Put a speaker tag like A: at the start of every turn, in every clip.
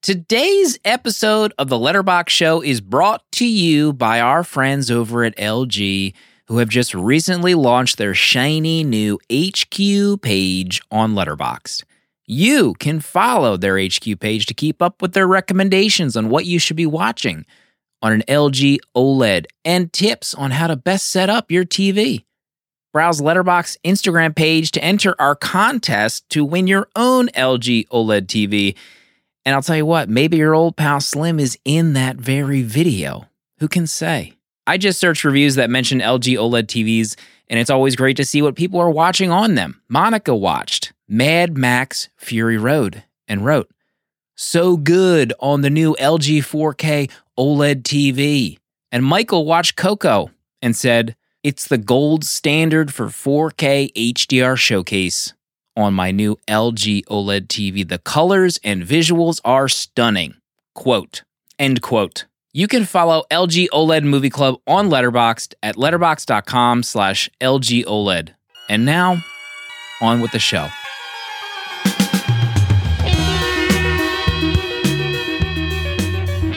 A: Today's episode of the Letterboxd Show is brought to you by our friends over at LG who have just recently launched their shiny new HQ page on Letterboxd. You can follow their HQ page to keep up with their recommendations on what you should be watching on an LG OLED and tips on how to best set up your TV. Browse Letterboxd Instagram page to enter our contest to win your own LG OLED TV. And I'll tell you what, maybe your old pal Slim is in that very video. Who can say? I just searched reviews that mention LG OLED TVs, and it's always great to see what people are watching on them. Monica watched Mad Max Fury Road and wrote, So good on the new LG 4K OLED TV. And Michael watched Coco and said, It's the gold standard for 4K HDR showcase on my new LG OLED TV. The colors and visuals are stunning. Quote, end quote. You can follow LG OLED Movie Club on Letterboxd at letterboxd.com slash LG OLED. And now, on with the show.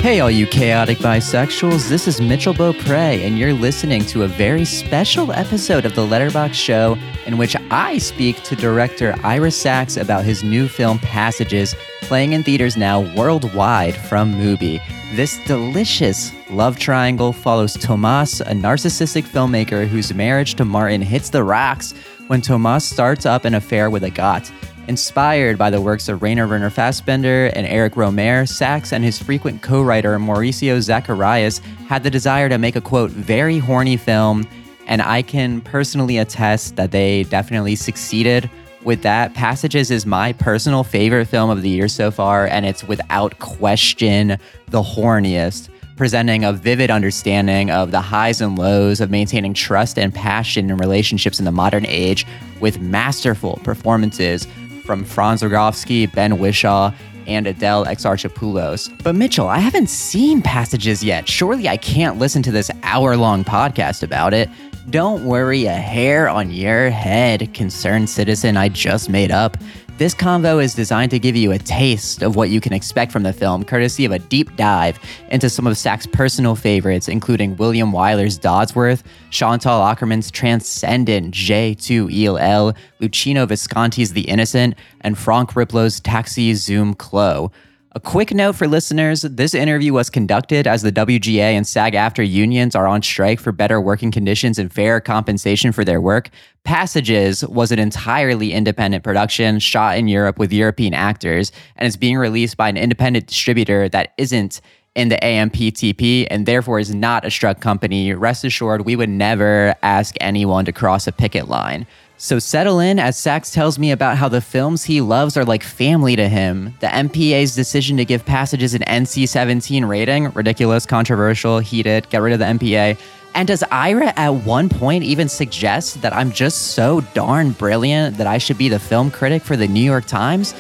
B: Hey, all you chaotic bisexuals, this is Mitchell Beaupre, and you're listening to a very special episode of The Letterboxd Show in which I speak to director Ira Sachs about his new film Passages, playing in theaters now worldwide from Mubi. This delicious love triangle follows Tomas, a narcissistic filmmaker whose marriage to Martin hits the rocks when Tomas starts up an affair with Agathe. Inspired by the works of Rainer Werner Fassbinder and Eric Rohmer, Sachs and his frequent co writer Mauricio Zacharias had the desire to make a quote, very horny film, and I can personally attest that they definitely succeeded with that. Passages is my personal favorite film of the year so far, and it's without question the horniest presenting a vivid understanding of the highs and lows of maintaining trust and passion in relationships in the modern age with masterful performances from Franz Rogowski, Ben Whishaw, and Adele Exarchopoulos. But Mitchell, I haven't seen Passages yet. Surely I can't listen to this hour long podcast about it. Don't worry a hair on your head, concerned citizen I just made up. This convo is designed to give you a taste of what you can expect from the film, courtesy of a deep dive into some of Sachs' personal favorites, including William Wyler's Dodsworth, Chantal Akerman's Transcendent Je, Tu, Il, Elle, Luchino Visconti's The Innocent, and Frank Ripploh's Taxi Zum Klo. A quick note for listeners this interview was conducted as the WGA and SAG AFTRA unions are on strike for better working conditions and fair compensation for their work. Passages was an entirely independent production shot in Europe with European actors and is being released by an independent distributor that isn't in the AMPTP and therefore is not a struck company. Rest assured, we would never ask anyone to cross a picket line. So settle in as Sachs tells me about how the films he loves are like family to him. The MPA's decision to give passages an NC 17 rating, ridiculous, controversial, heated, get rid of the MPA. And does Ira at one point even suggest that I'm just so darn brilliant that I should be the film critic for the New York Times?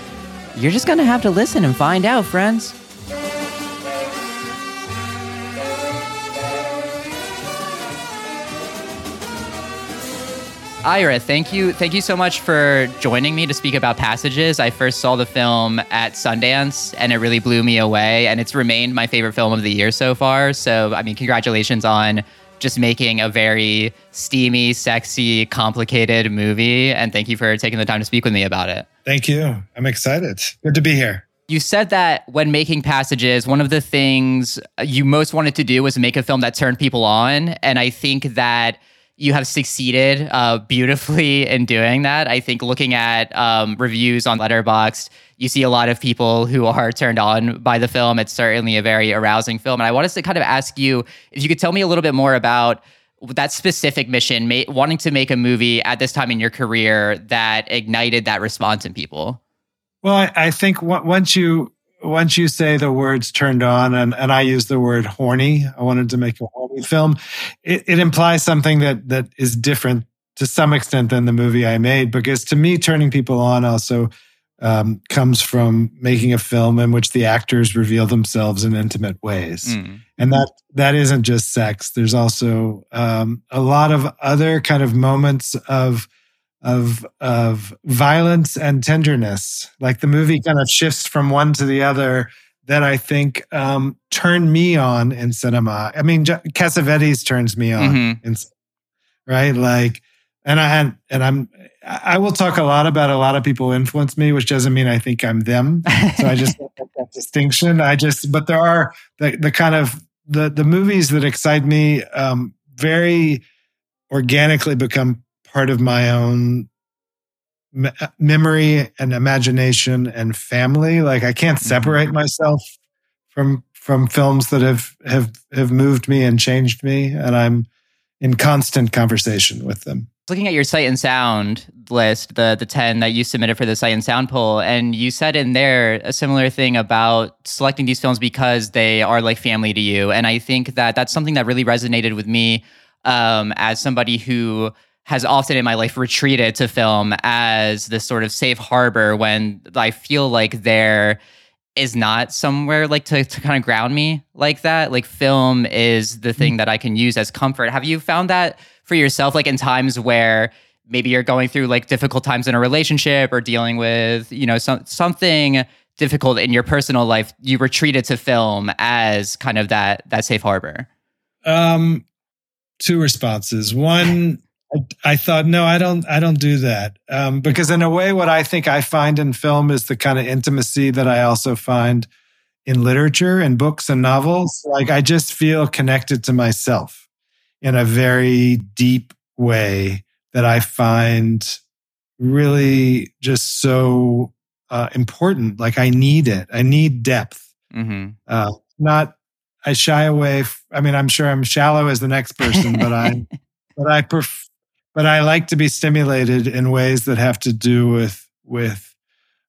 B: You're just gonna have to listen and find out, friends. Ira, thank you. Thank you so much for joining me to speak about Passages. I first saw the film at Sundance and it really blew me away. And it's remained my favorite film of the year so far. So, I mean, congratulations on just making a very steamy, sexy, complicated movie. And thank you for taking the time to speak with me about it.
C: Thank you. I'm excited. Good to be here.
B: You said that when making passages, one of the things you most wanted to do was make a film that turned people on. And I think that you have succeeded uh, beautifully in doing that. I think looking at um, reviews on Letterboxd, you see a lot of people who are turned on by the film. It's certainly a very arousing film. And I wanted to kind of ask you if you could tell me a little bit more about that specific mission, ma- wanting to make a movie at this time in your career that ignited that response in people.
C: Well, I, I think w- once you once you say the words turned on and, and I use the word horny, I wanted to make a horny film. It, it implies something that, that is different to some extent than the movie I made, because to me, turning people on also um, comes from making a film in which the actors reveal themselves in intimate ways. Mm. And that, that isn't just sex. There's also um, a lot of other kind of moments of, of of violence and tenderness. Like the movie kind of shifts from one to the other that I think um, turn me on in cinema. I mean, Cassavetes turns me on, mm-hmm. in, right? Like, and I had, and I'm, I will talk a lot about a lot of people influence me, which doesn't mean I think I'm them. So I just that distinction. I just, but there are the the kind of the the movies that excite me um, very organically become part of my own me- memory and imagination and family. Like I can't mm-hmm. separate myself from from films that have have have moved me and changed me, and I'm in constant conversation with them.
D: Looking at your sight and sound list, the the ten that you submitted for the sight and sound poll, and you said in there a similar thing about selecting these films because they are like family to you, and I think that that's something that really resonated with me um, as somebody who has often in my life retreated to film as this sort of safe harbor when I feel like there is not somewhere like to, to kind of ground me like that. Like film is the thing that I can use as comfort. Have you found that for yourself, like in times where maybe you're going through like difficult times in a relationship or dealing with, you know, some, something difficult in your personal life, you retreated to film as kind of that that safe harbor?
C: Um two responses. One I, I, thought, no, I don't, I don't do that. Um, because in a way, what I think I find in film is the kind of intimacy that I also find in literature and books and novels. Like I just feel connected to myself in a very deep way that I find really just so uh, important. Like I need it. I need depth. Mm-hmm. Uh, not I shy away. F- I mean, I'm sure I'm shallow as the next person, but I, but I prefer but I like to be stimulated in ways that have to do with with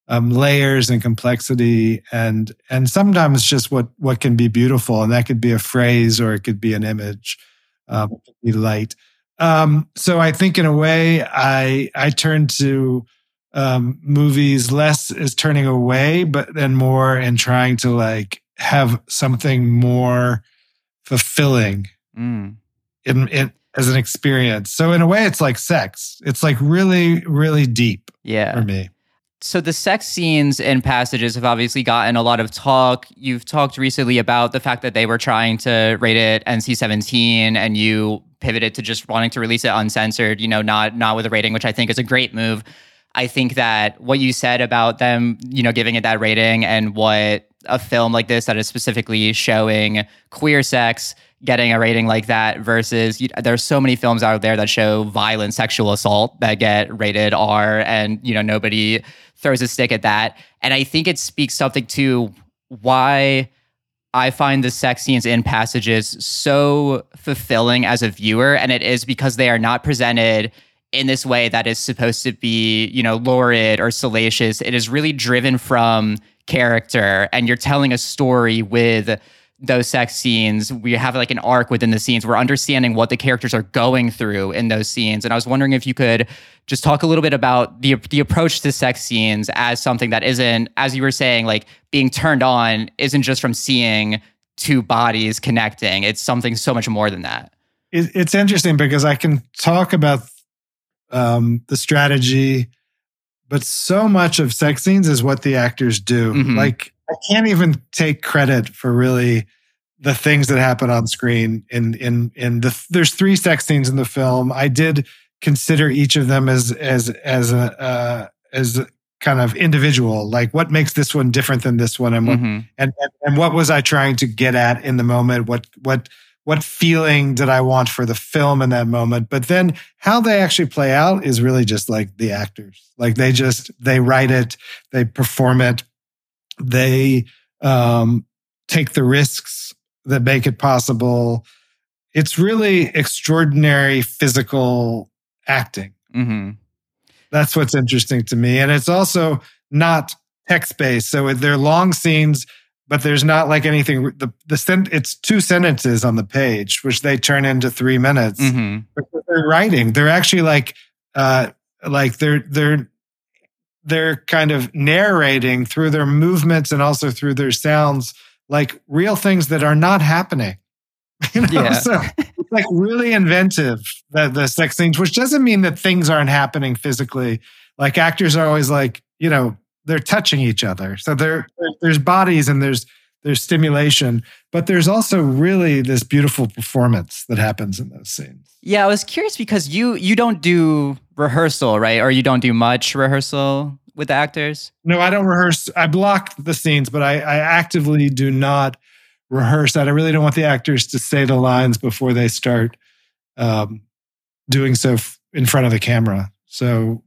C: um, layers and complexity, and and sometimes just what what can be beautiful, and that could be a phrase or it could be an image, um, it could be light. Um, so I think in a way, I I turn to um, movies less as turning away, but then more in trying to like have something more fulfilling mm. in, in as an experience. So in a way, it's like sex. It's like really, really deep.
D: Yeah.
C: For me.
D: So the sex scenes and passages have obviously gotten a lot of talk. You've talked recently about the fact that they were trying to rate it NC-17 and you pivoted to just wanting to release it uncensored, you know, not not with a rating, which I think is a great move. I think that what you said about them, you know, giving it that rating and what a film like this that is specifically showing queer sex getting a rating like that versus you, there's so many films out there that show violent sexual assault that get rated R and you know nobody throws a stick at that. And I think it speaks something to why I find the sex scenes in passages so fulfilling as a viewer. And it is because they are not presented in this way that is supposed to be, you know, lurid or salacious. It is really driven from character and you're telling a story with those sex scenes. We have like an arc within the scenes. We're understanding what the characters are going through in those scenes. And I was wondering if you could just talk a little bit about the the approach to sex scenes as something that isn't, as you were saying, like being turned on isn't just from seeing two bodies connecting. It's something so much more than that.
C: It's interesting because I can talk about um, the strategy, but so much of sex scenes is what the actors do. Mm-hmm. Like I can't even take credit for really the things that happen on screen in in in the there's three sex scenes in the film. I did consider each of them as as as a uh, as a kind of individual like what makes this one different than this one and what mm-hmm. and, and and what was I trying to get at in the moment what what what feeling did I want for the film in that moment? But then how they actually play out is really just like the actors. Like they just, they write it, they perform it, they um, take the risks that make it possible. It's really extraordinary physical acting. Mm-hmm. That's what's interesting to me. And it's also not text based. So they're long scenes, but there's not like anything. The, the sen- it's two sentences on the page, which they turn into three minutes. Mm-hmm. they're writing. They're actually like, uh, like they're, they're, they're kind of narrating through their movements and also through their sounds, like real things that are not happening. You know, yeah. so it's like really inventive the, the sex scenes, which doesn't mean that things aren't happening physically. Like actors are always like, you know, they're touching each other. So there, there's bodies and there's there's stimulation, but there's also really this beautiful performance that happens in those scenes.
D: Yeah, I was curious because you you don't do rehearsal, right? Or you don't do much rehearsal with the actors?
C: No, I don't rehearse. I block the scenes, but I, I actively do not rehearse that. I really don't want the actors to say the lines before they start um, doing so f- in front of the camera. So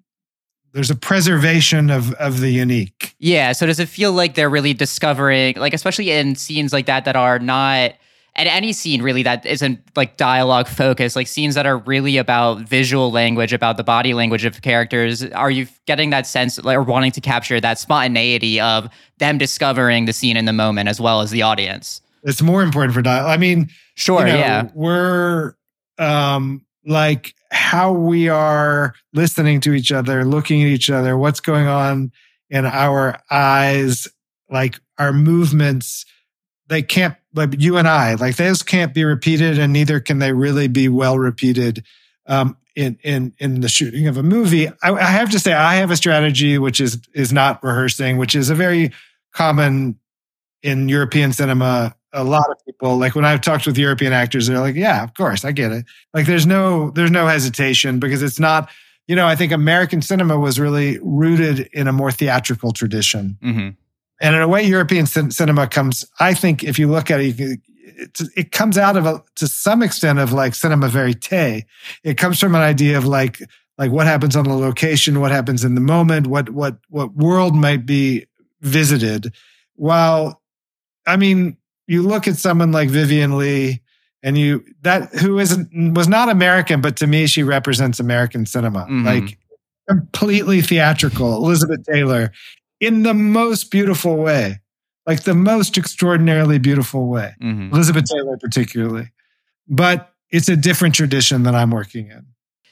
C: there's a preservation of of the unique.
D: Yeah. So does it feel like they're really discovering, like especially in scenes like that that are not at any scene really that isn't like dialogue focused, like scenes that are really about visual language, about the body language of characters, are you getting that sense or wanting to capture that spontaneity of them discovering the scene in the moment as well as the audience?
C: It's more important for dialogue. I mean,
D: sure,
C: you know,
D: yeah.
C: We're um like how we are listening to each other, looking at each other, what's going on in our eyes, like our movements, they can't like you and I, like those can't be repeated and neither can they really be well repeated um, in in in the shooting of a movie. I, I have to say I have a strategy which is is not rehearsing, which is a very common in European cinema a lot of people like when I've talked with European actors, they're like, yeah, of course, I get it. Like there's no there's no hesitation because it's not, you know, I think American cinema was really rooted in a more theatrical tradition.
D: Mm-hmm.
C: And in a way, European cin- cinema comes, I think, if you look at it, you, it, it comes out of a, to some extent of like cinema verite. It comes from an idea of like, like what happens on the location, what happens in the moment, what, what, what world might be visited. While, I mean, you look at someone like Vivian Leigh and you that who isn't was not American, but to me she represents American cinema. Mm-hmm. Like completely theatrical. Elizabeth Taylor in the most beautiful way. Like the most extraordinarily beautiful way. Mm-hmm. Elizabeth Taylor particularly. But it's a different tradition that I'm working in.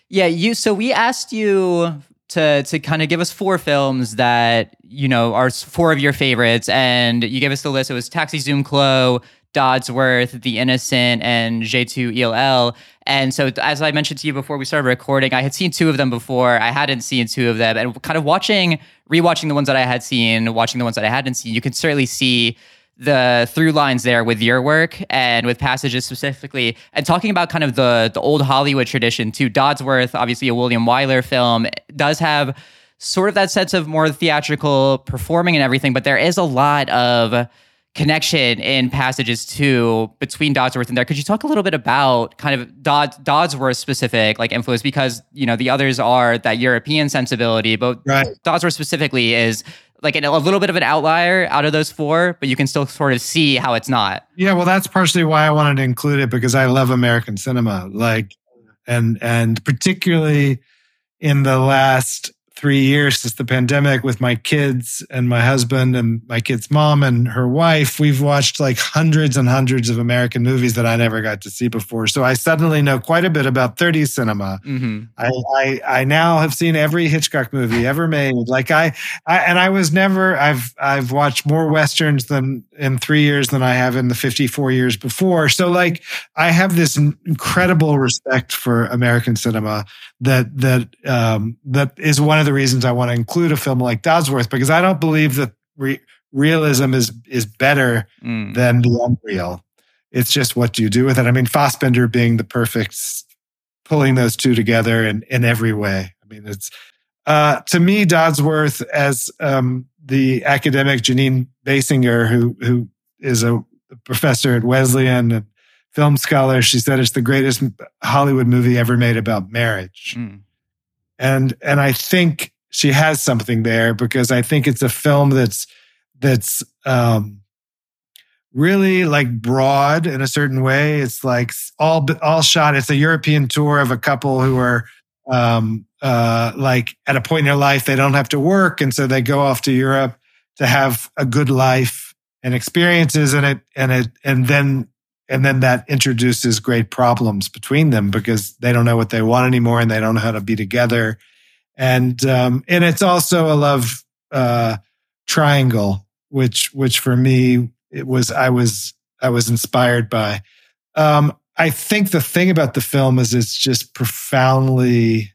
D: Yeah, you so we asked you to to kind of give us four films that you know are four of your favorites, and you gave us the list. It was Taxi Zum Klo, Dodsworth, The Innocent, and Je, Tu, Il, Elle. And so, as I mentioned to you before we started recording, I had seen two of them before. I hadn't seen two of them, and kind of watching, rewatching the ones that I had seen, watching the ones that I hadn't seen, you can certainly see the through lines there with your work and with passages specifically and talking about kind of the the old hollywood tradition too. Dodsworth obviously a william wyler film does have sort of that sense of more theatrical performing and everything but there is a lot of connection in passages too between dodsworth and there. Could you talk a little bit about kind of Dod, dodsworth specific like influence? Because you know the others are that european sensibility but right. dodsworth specifically is like a little bit of an outlier out of those four, but you can still sort of see how it's not.
C: Yeah, well, that's partially why I wanted to include it because I love American cinema, like, and and particularly in the last three years since the pandemic with my kids and my husband and my kid's mom and her wife, we've watched like hundreds and hundreds of American movies that I never got to see before. So I suddenly know quite a bit about 30s cinema. Mm-hmm. I, I, I now have seen every Hitchcock movie ever made. Like I, I, and I was never, I've, I've watched more Westerns than in three years than I have in the 54 years before. So like I have this incredible respect for American cinema that, that, um, that is one of the reasons I want to include a film like Dodsworth because I don't believe that re- realism is is better mm. than the unreal. It's just what do you do with it. I mean, Fassbinder being the perfect pulling those two together in in every way. I mean, it's uh, to me Dodsworth as um, the academic Jeanine Basinger, who who is a professor at Wesleyan and film scholar. She said it's the greatest Hollywood movie ever made about marriage. Mm and and I think she has something there because I think it's a film that's that's um, really like broad in a certain way. It's like all all shot. It's a European tour of a couple who are um, uh, like at a point in their life they don't have to work, and so they go off to Europe to have a good life and experiences in it, and it and then and then that introduces great problems between them because they don't know what they want anymore and they don't know how to be together. And um, and it's also a love uh, triangle which which for me it was i was i was inspired by. Um, i think the thing about the film is it's just profoundly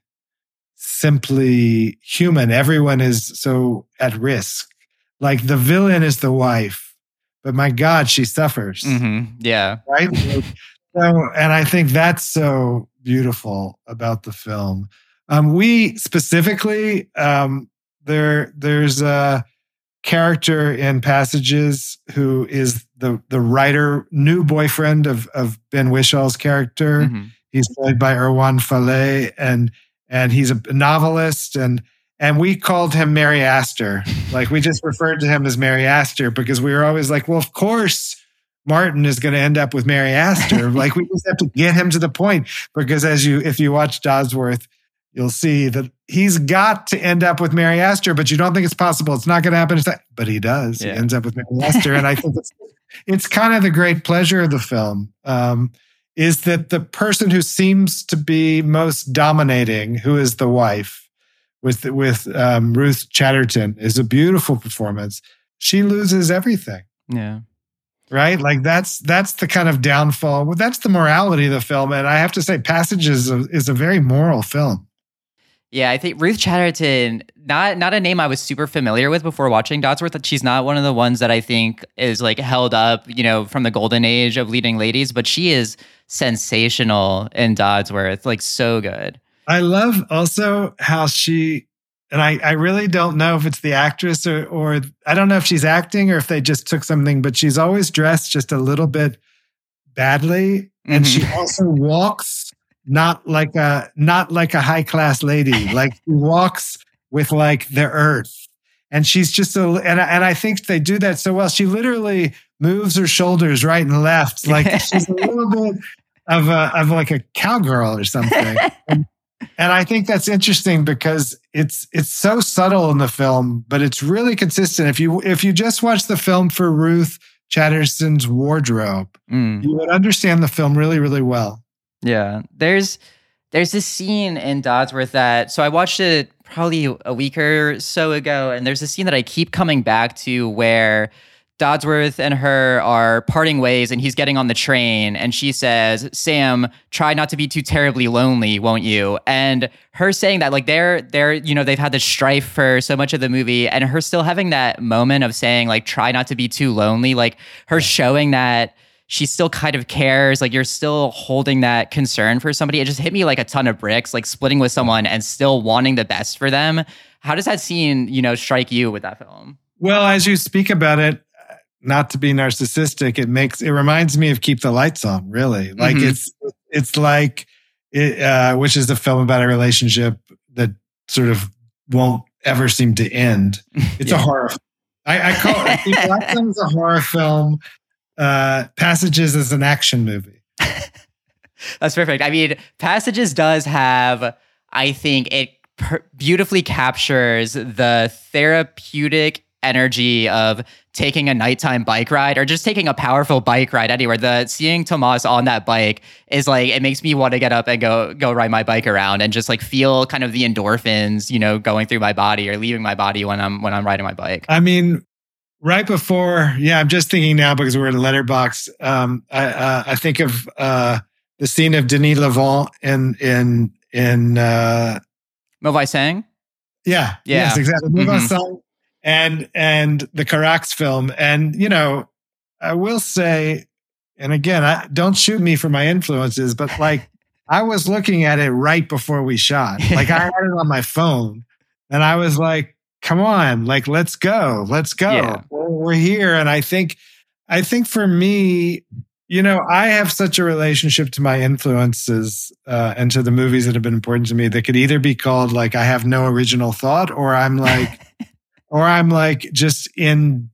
C: simply human. Everyone is so at risk. Like the villain is the wife but my God, she suffers.
D: Mm-hmm. Yeah.
C: Right. so, and I think that's so beautiful about the film. Um, we specifically, um, there, there's a character in Passages who is the the writer, new boyfriend of of Ben Whishaw's character. Mm-hmm. He's played by Erwan Falé, and and he's a novelist and and we called him Mary Astor. Like we just referred to him as Mary Astor because we were always like, well, of course Martin is going to end up with Mary Astor. like we just have to get him to the point because as you if you watch Dodsworth, you'll see that he's got to end up with Mary Astor, but you don't think it's possible. It's not going to happen. but he does. Yeah. He ends up with Mary Astor, and I think it's, it's kind of the great pleasure of the film. Um, is that the person who seems to be most dominating, who is the wife, with with um, Ruth Chatterton, is a beautiful performance. She loses everything.
D: Yeah.
C: Right, like that's that's the kind of downfall. Well, that's the morality of the film, and I have to say, Passages is a very moral film.
D: Yeah, I think Ruth Chatterton, not not a name I was super familiar with before watching Dodsworth. She's not one of the ones that I think is like held up, you know, from the golden age of leading ladies, but she is sensational in Dodsworth, like so good.
C: I love also how she and I, I really don't know if it's the actress or or I don't know if she's acting or if they just took something, but she's always dressed just a little bit badly. And mm-hmm. she also walks not like a not like a high class lady. like she walks with like the earth. And she's just a and and I think they do that so well. She literally moves her shoulders right and left. Like she's a little bit of a of like a cowgirl or something. and, and I think that's interesting because it's it's so subtle in the film, but it's really consistent. If you if you just watch the film for Ruth Chatterton's wardrobe, mm. you would understand the film really, really well.
D: Yeah. There's there's this scene in Dodsworth that so I watched it probably a week or so ago, and there's a scene that I keep coming back to where Dodsworth and her are parting ways, and he's getting on the train, and she says, "Sam, try not to be too terribly lonely, won't you?" And her saying that, like they're they're you know they've had this strife for so much of the movie, and her still having that moment of saying like, "Try not to be too lonely," like her showing that she still kind of cares. Like you're still holding that concern for somebody. It just hit me like a ton of bricks, like splitting with someone and still wanting the best for them. How does that scene, you know, strike you with that film?
C: Well, as you speak about it, not to be narcissistic, it makes it reminds me of Keep the Lights On. Really, like mm-hmm. it's it's like it, uh, which is a film about a relationship that sort of won't ever seem to end. It's yeah. a horror. I, I call it Keep the Lights On is a horror film uh, Passages is an action movie.
D: That's perfect. I mean, Passages does have, I think it per- beautifully captures the therapeutic energy of taking a nighttime bike ride or just taking a powerful bike ride anywhere. The seeing Tomas on that bike is like it makes me want to get up and go go ride my bike around and just like feel kind of the endorphins, you know, going through my body or leaving my body when I'm when I'm riding my bike.
C: I mean, right before yeah i'm just thinking now because we're in Letterboxd. um i uh, i think of uh the scene of denis lavant in in in uh
D: Mauvais Sang?
C: yeah, yeah yes exactly mm-hmm. And and the carax film and you know i will say and again i don't shoot me for my influences but like i was looking at it right before we shot like i had it on my phone and i was like come on, like let's go, let's go. Yeah. We're, we're here, and I think, I think for me, you know, I have such a relationship to my influences uh, and to the movies that have been important to me that could either be called like I have no original thought, or I'm like, or I'm like just in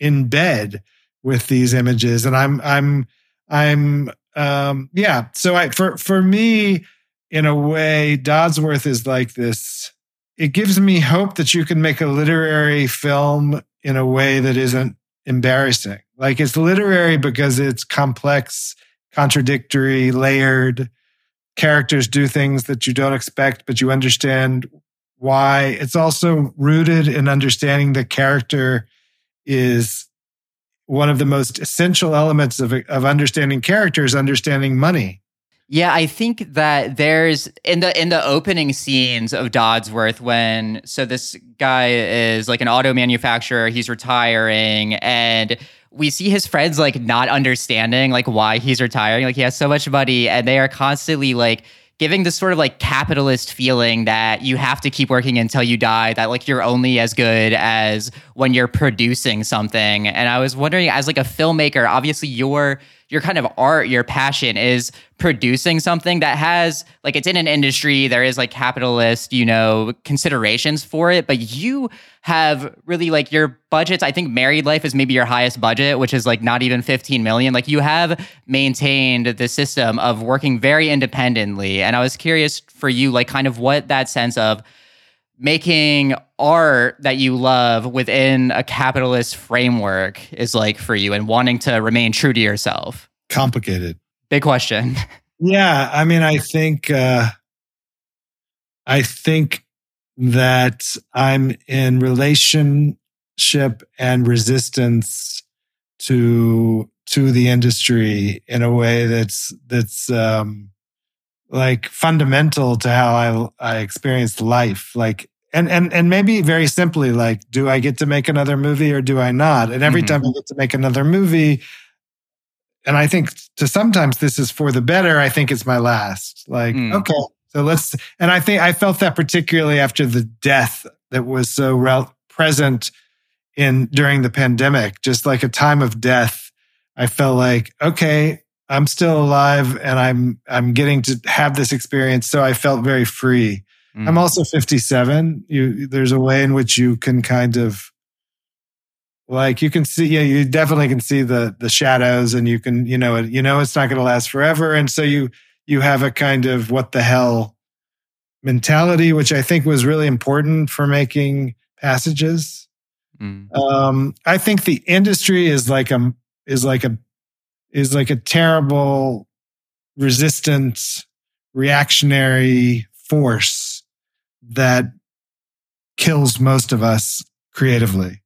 C: in bed with these images, and I'm I'm I'm um yeah. So I for for me, in a way, Dodsworth is like this it gives me hope that you can make a literary film in a way that isn't embarrassing. Like it's literary because it's complex, contradictory, layered. Characters do things that you don't expect, but you understand why. It's also rooted in understanding the character is one of the most essential elements of, of understanding characters, understanding money.
D: Yeah, I think that there's in the in the opening scenes of Dodsworth when so this guy is like an auto manufacturer, he's retiring and we see his friends like not understanding like why he's retiring. Like he has so much money and they are constantly like giving this sort of like capitalist feeling that you have to keep working until you die, that like you're only as good as when you're producing something. And I was wondering, as like a filmmaker, obviously your your kind of art, your passion is producing something that has like it's in an industry, there is like capitalist, you know, considerations for it, but you have really like your budgets. I think Married Life is maybe your highest budget, which is like not even 15 million. Like you have maintained the system of working very independently. And I was curious for you, like kind of what that sense of making art that you love within a capitalist framework is like for you and wanting to remain true to yourself.
C: Complicated.
D: Big question.
C: Yeah. I mean, I think, uh, I think that I'm in relationship and resistance to to the industry in a way that's that's um like fundamental to how I I experience life like and and and maybe very simply like do I get to make another movie or do I not and every mm-hmm. time I get to make another movie and I think to sometimes this is for the better I think it's my last like mm. okay so let's, and I think I felt that particularly after the death that was so rel- present in during the pandemic, just like a time of death. I felt like, okay, I'm still alive and I'm, I'm getting to have this experience. So I felt very free. Mm. I'm also 57. You, there's a way in which you can kind of, like you can see yeah you definitely can see the the shadows and you can you know you know it's not going to last forever and so you you have a kind of what the hell mentality, which I think was really important for making passages. Mm. Um, I think the industry is like a is like a is like a terrible, resistant, reactionary force that kills most of us creatively.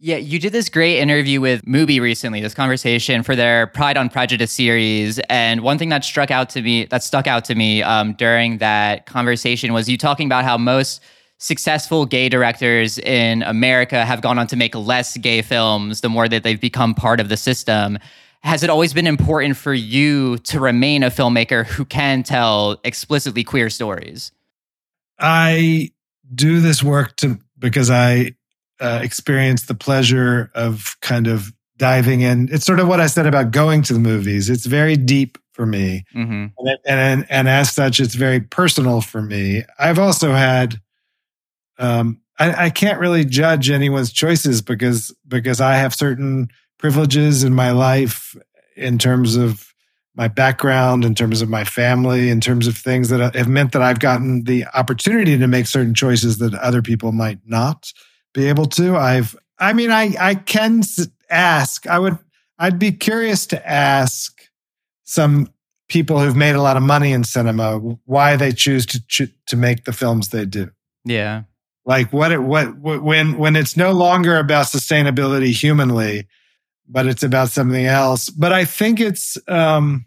D: Yeah, you did this great interview with Mubi recently, this conversation for their Pride on Prejudice series. And one thing that struck out to me, that stuck out to me um, during that conversation was you talking about how most successful gay directors in America have gone on to make less gay films the more that they've become part of the system. Has it always been important for you to remain a filmmaker who can tell explicitly queer stories?
C: I do this work to because I uh, experience the pleasure of kind of diving in. It's sort of what I said about going to the movies. It's very deep for me, mm-hmm. and, and and as such, it's very personal for me. I've also had, um, I, I can't really judge anyone's choices because because I have certain privileges in my life in terms of my background, in terms of my family, in terms of things that have meant that I've gotten the opportunity to make certain choices that other people might not be able to. I've, I mean, I, I can ask, I would, I'd be curious to ask some people who've made a lot of money in cinema why they choose to, to make the films they do.
D: Yeah.
C: Like what, it, what, when, when it's no longer about sustainability humanly, but it's about something else. But I think it's, um,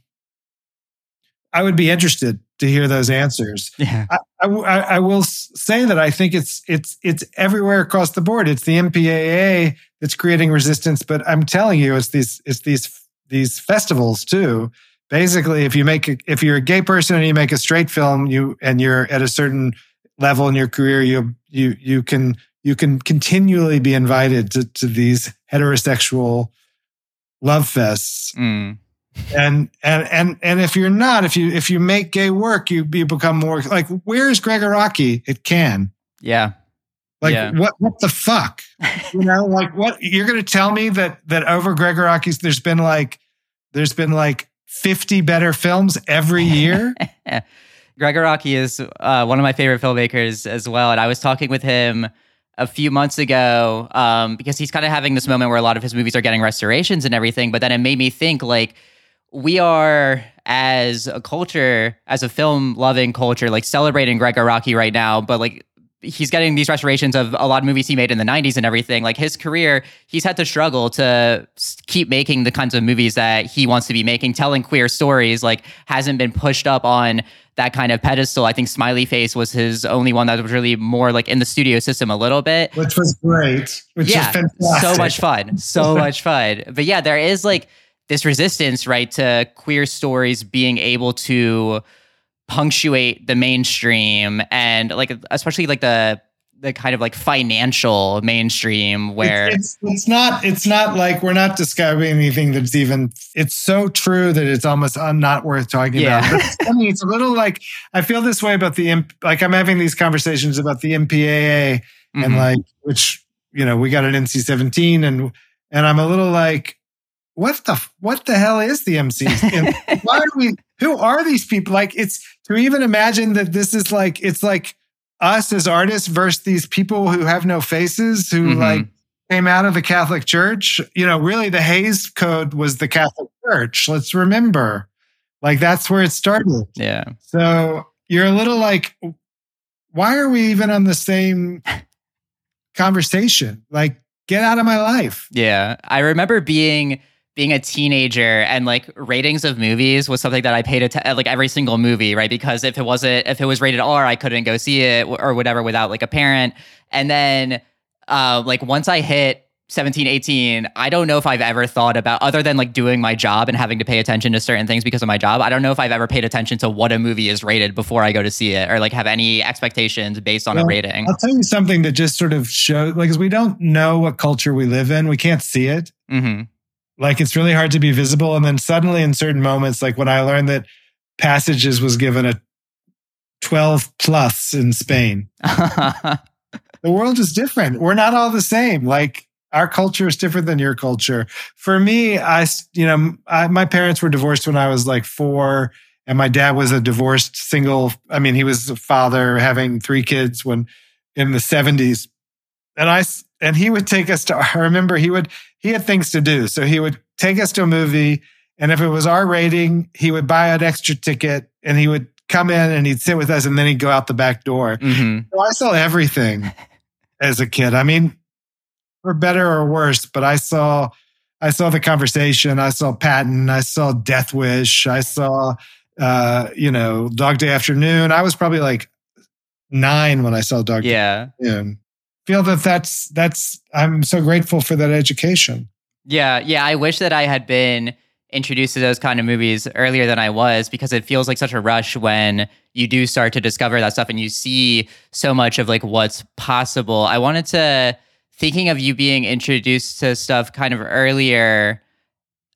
C: I would be interested to hear those answers.
D: Yeah. I,
C: I, I, will say that I think it's it's it's everywhere across the board. It's the MPAA that's creating resistance, but I'm telling you, it's these it's these these festivals too. Basically, if you make a, if you're a gay person and you make a straight film, you and you're at a certain level in your career, you you you can you can continually be invited to to these heterosexual love fests. Mm and and and and if you're not, if you if you make gay work, you you become more like where's Gregg Araki? It can.
D: Yeah.
C: Like
D: yeah.
C: what what the fuck? you know, like what you're gonna tell me that that over Gregg Araki's there's been like there's been like 50 better films every year.
D: Gregg Araki is uh, one of my favorite filmmakers as well. And I was talking with him a few months ago um, because he's kind of having this moment where a lot of his movies are getting restorations and everything. But then it made me think like, we are as a culture, as a film loving culture, like celebrating Gregg Araki right now, but like he's getting these restorations of a lot of movies he made in the 90s and everything. Like his career he's had to struggle to keep making the kinds of movies that he wants to be making. Telling queer stories like hasn't been pushed up on that kind of pedestal. I think smiley face was his only one that was really more like in the studio system a little bit.
C: Which was great which
D: yeah so much fun so much fun. But yeah there is like this resistance right to queer stories being able to punctuate the mainstream and like especially like the the kind of like financial mainstream where
C: it's, it's, it's, not it's not like we're not describing anything that's even it's so true that it's almost not worth talking yeah. about but I mean, it's a little like i feel this way about the like i'm having these conversations about the mpaa mm-hmm. and like which you know we got an nc-17 and and i'm a little like what the what the hell is the MCs? why are we? Who are these people? Like, it's to even imagine that this is like it's like us as artists versus these people who have no faces who mm-hmm. like came out of the Catholic Church. You know, really, the Hays Code was the Catholic Church. Let's remember, like that's where it started.
D: Yeah.
C: So you're a little like, why are we even on the same conversation? Like, get out of my life.
D: Yeah, I remember being being a teenager and like ratings of movies was something that I paid attention like every single movie, right? Because if it wasn't if it was rated R, I couldn't go see it or whatever without like a parent. And then uh, like once I hit 17, 18, I don't know if I've ever thought about other than like doing my job and having to pay attention to certain things because of my job. I don't know if I've ever paid attention to what a movie is rated before I go to see it or like have any expectations based on well, a rating.
C: I'll tell you something that just sort of shows like, cause we don't know what culture we live in. We can't see it. Mm-hmm. Like it's really hard to be visible. And then suddenly in certain moments, like when I learned that Passages was given a 12 plus in Spain, the world is different. We're not all the same. Like our culture is different than your culture. For me, I, you know, I, my parents were divorced when I was like four and my dad was a divorced single. I mean, he was a father having three kids when in the seventies. And I, and he would take us to, I remember he would, he had things to do. So he would take us to a movie. And if it was our rating, he would buy an extra ticket and he would come in and he'd sit with us and then he'd go out the back door. Mm-hmm. So I saw everything as a kid. I mean, for better or worse, but I saw, I saw the conversation. I saw Patton. I saw Death Wish. I saw, uh, you know, Dog Day Afternoon. I was probably like nine when I saw Dog
D: yeah.
C: Day Afternoon feel that that's that's I'm so grateful for that education.
D: Yeah, yeah. I wish that I had been introduced to those kind of movies earlier than I was because it feels like such a rush when you do start to discover that stuff and you see so much of like what's possible. I wanted to thinking of you being introduced to stuff kind of earlier.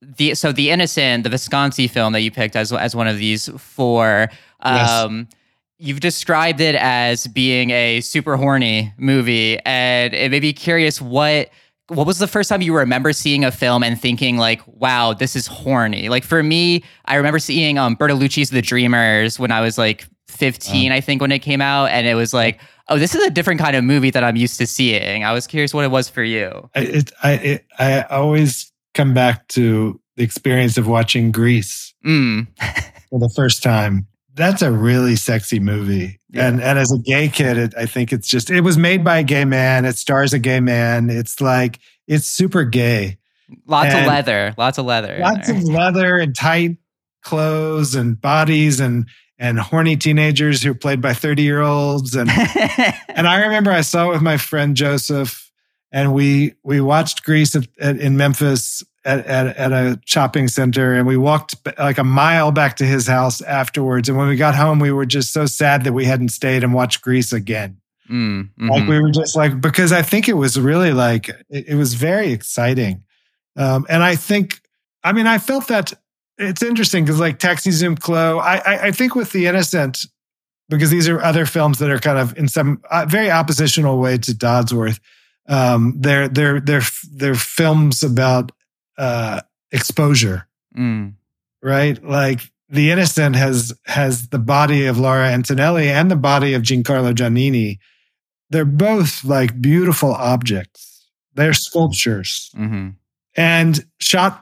D: The so the innocent, the Visconti film that you picked as as one of these four. Um, yes you've described it as being a super horny movie and it made me curious what what was the first time you remember seeing a film and thinking like wow this is horny. Like for me i remember seeing um bertolucci's the dreamers when i was like 15 i think when it came out and it was like oh this is a different kind of movie that i'm used to seeing. I was curious what it was for you.
C: I, it, I, it, I always come back to the experience of watching grease mm. for the first time that's a really sexy movie. Yeah. And and as a gay kid, it, I think it's just it was made by a gay man. It stars a gay man. It's like it's super gay.
D: Lots and of leather. Lots of leather.
C: Lots of leather and tight clothes and bodies and and horny teenagers who are played by 30 year olds and and I remember I saw it with my friend Joseph and we we watched Grease at, at, in Memphis at, at, at, a shopping center and we walked like a mile back to his house afterwards. And when we got home, we were just so sad that we hadn't stayed and watched Grease again. Mm, mm-hmm. Like we were just like, because I think it was really like, it, it was very exciting. Um, and I think, I mean, I felt that it's interesting because like Taxi Zum Klo, I, I, I, think with The Innocent, because these are other films that are kind of in some uh, very oppositional way to Dodsworth. Um, they're, they're, they're, they're films about uh, exposure, mm. right? Like the innocent has has the body of Laura Antonelli and the body of Giancarlo Giannini. They're both like beautiful objects. They're sculptures, mm-hmm. and shot.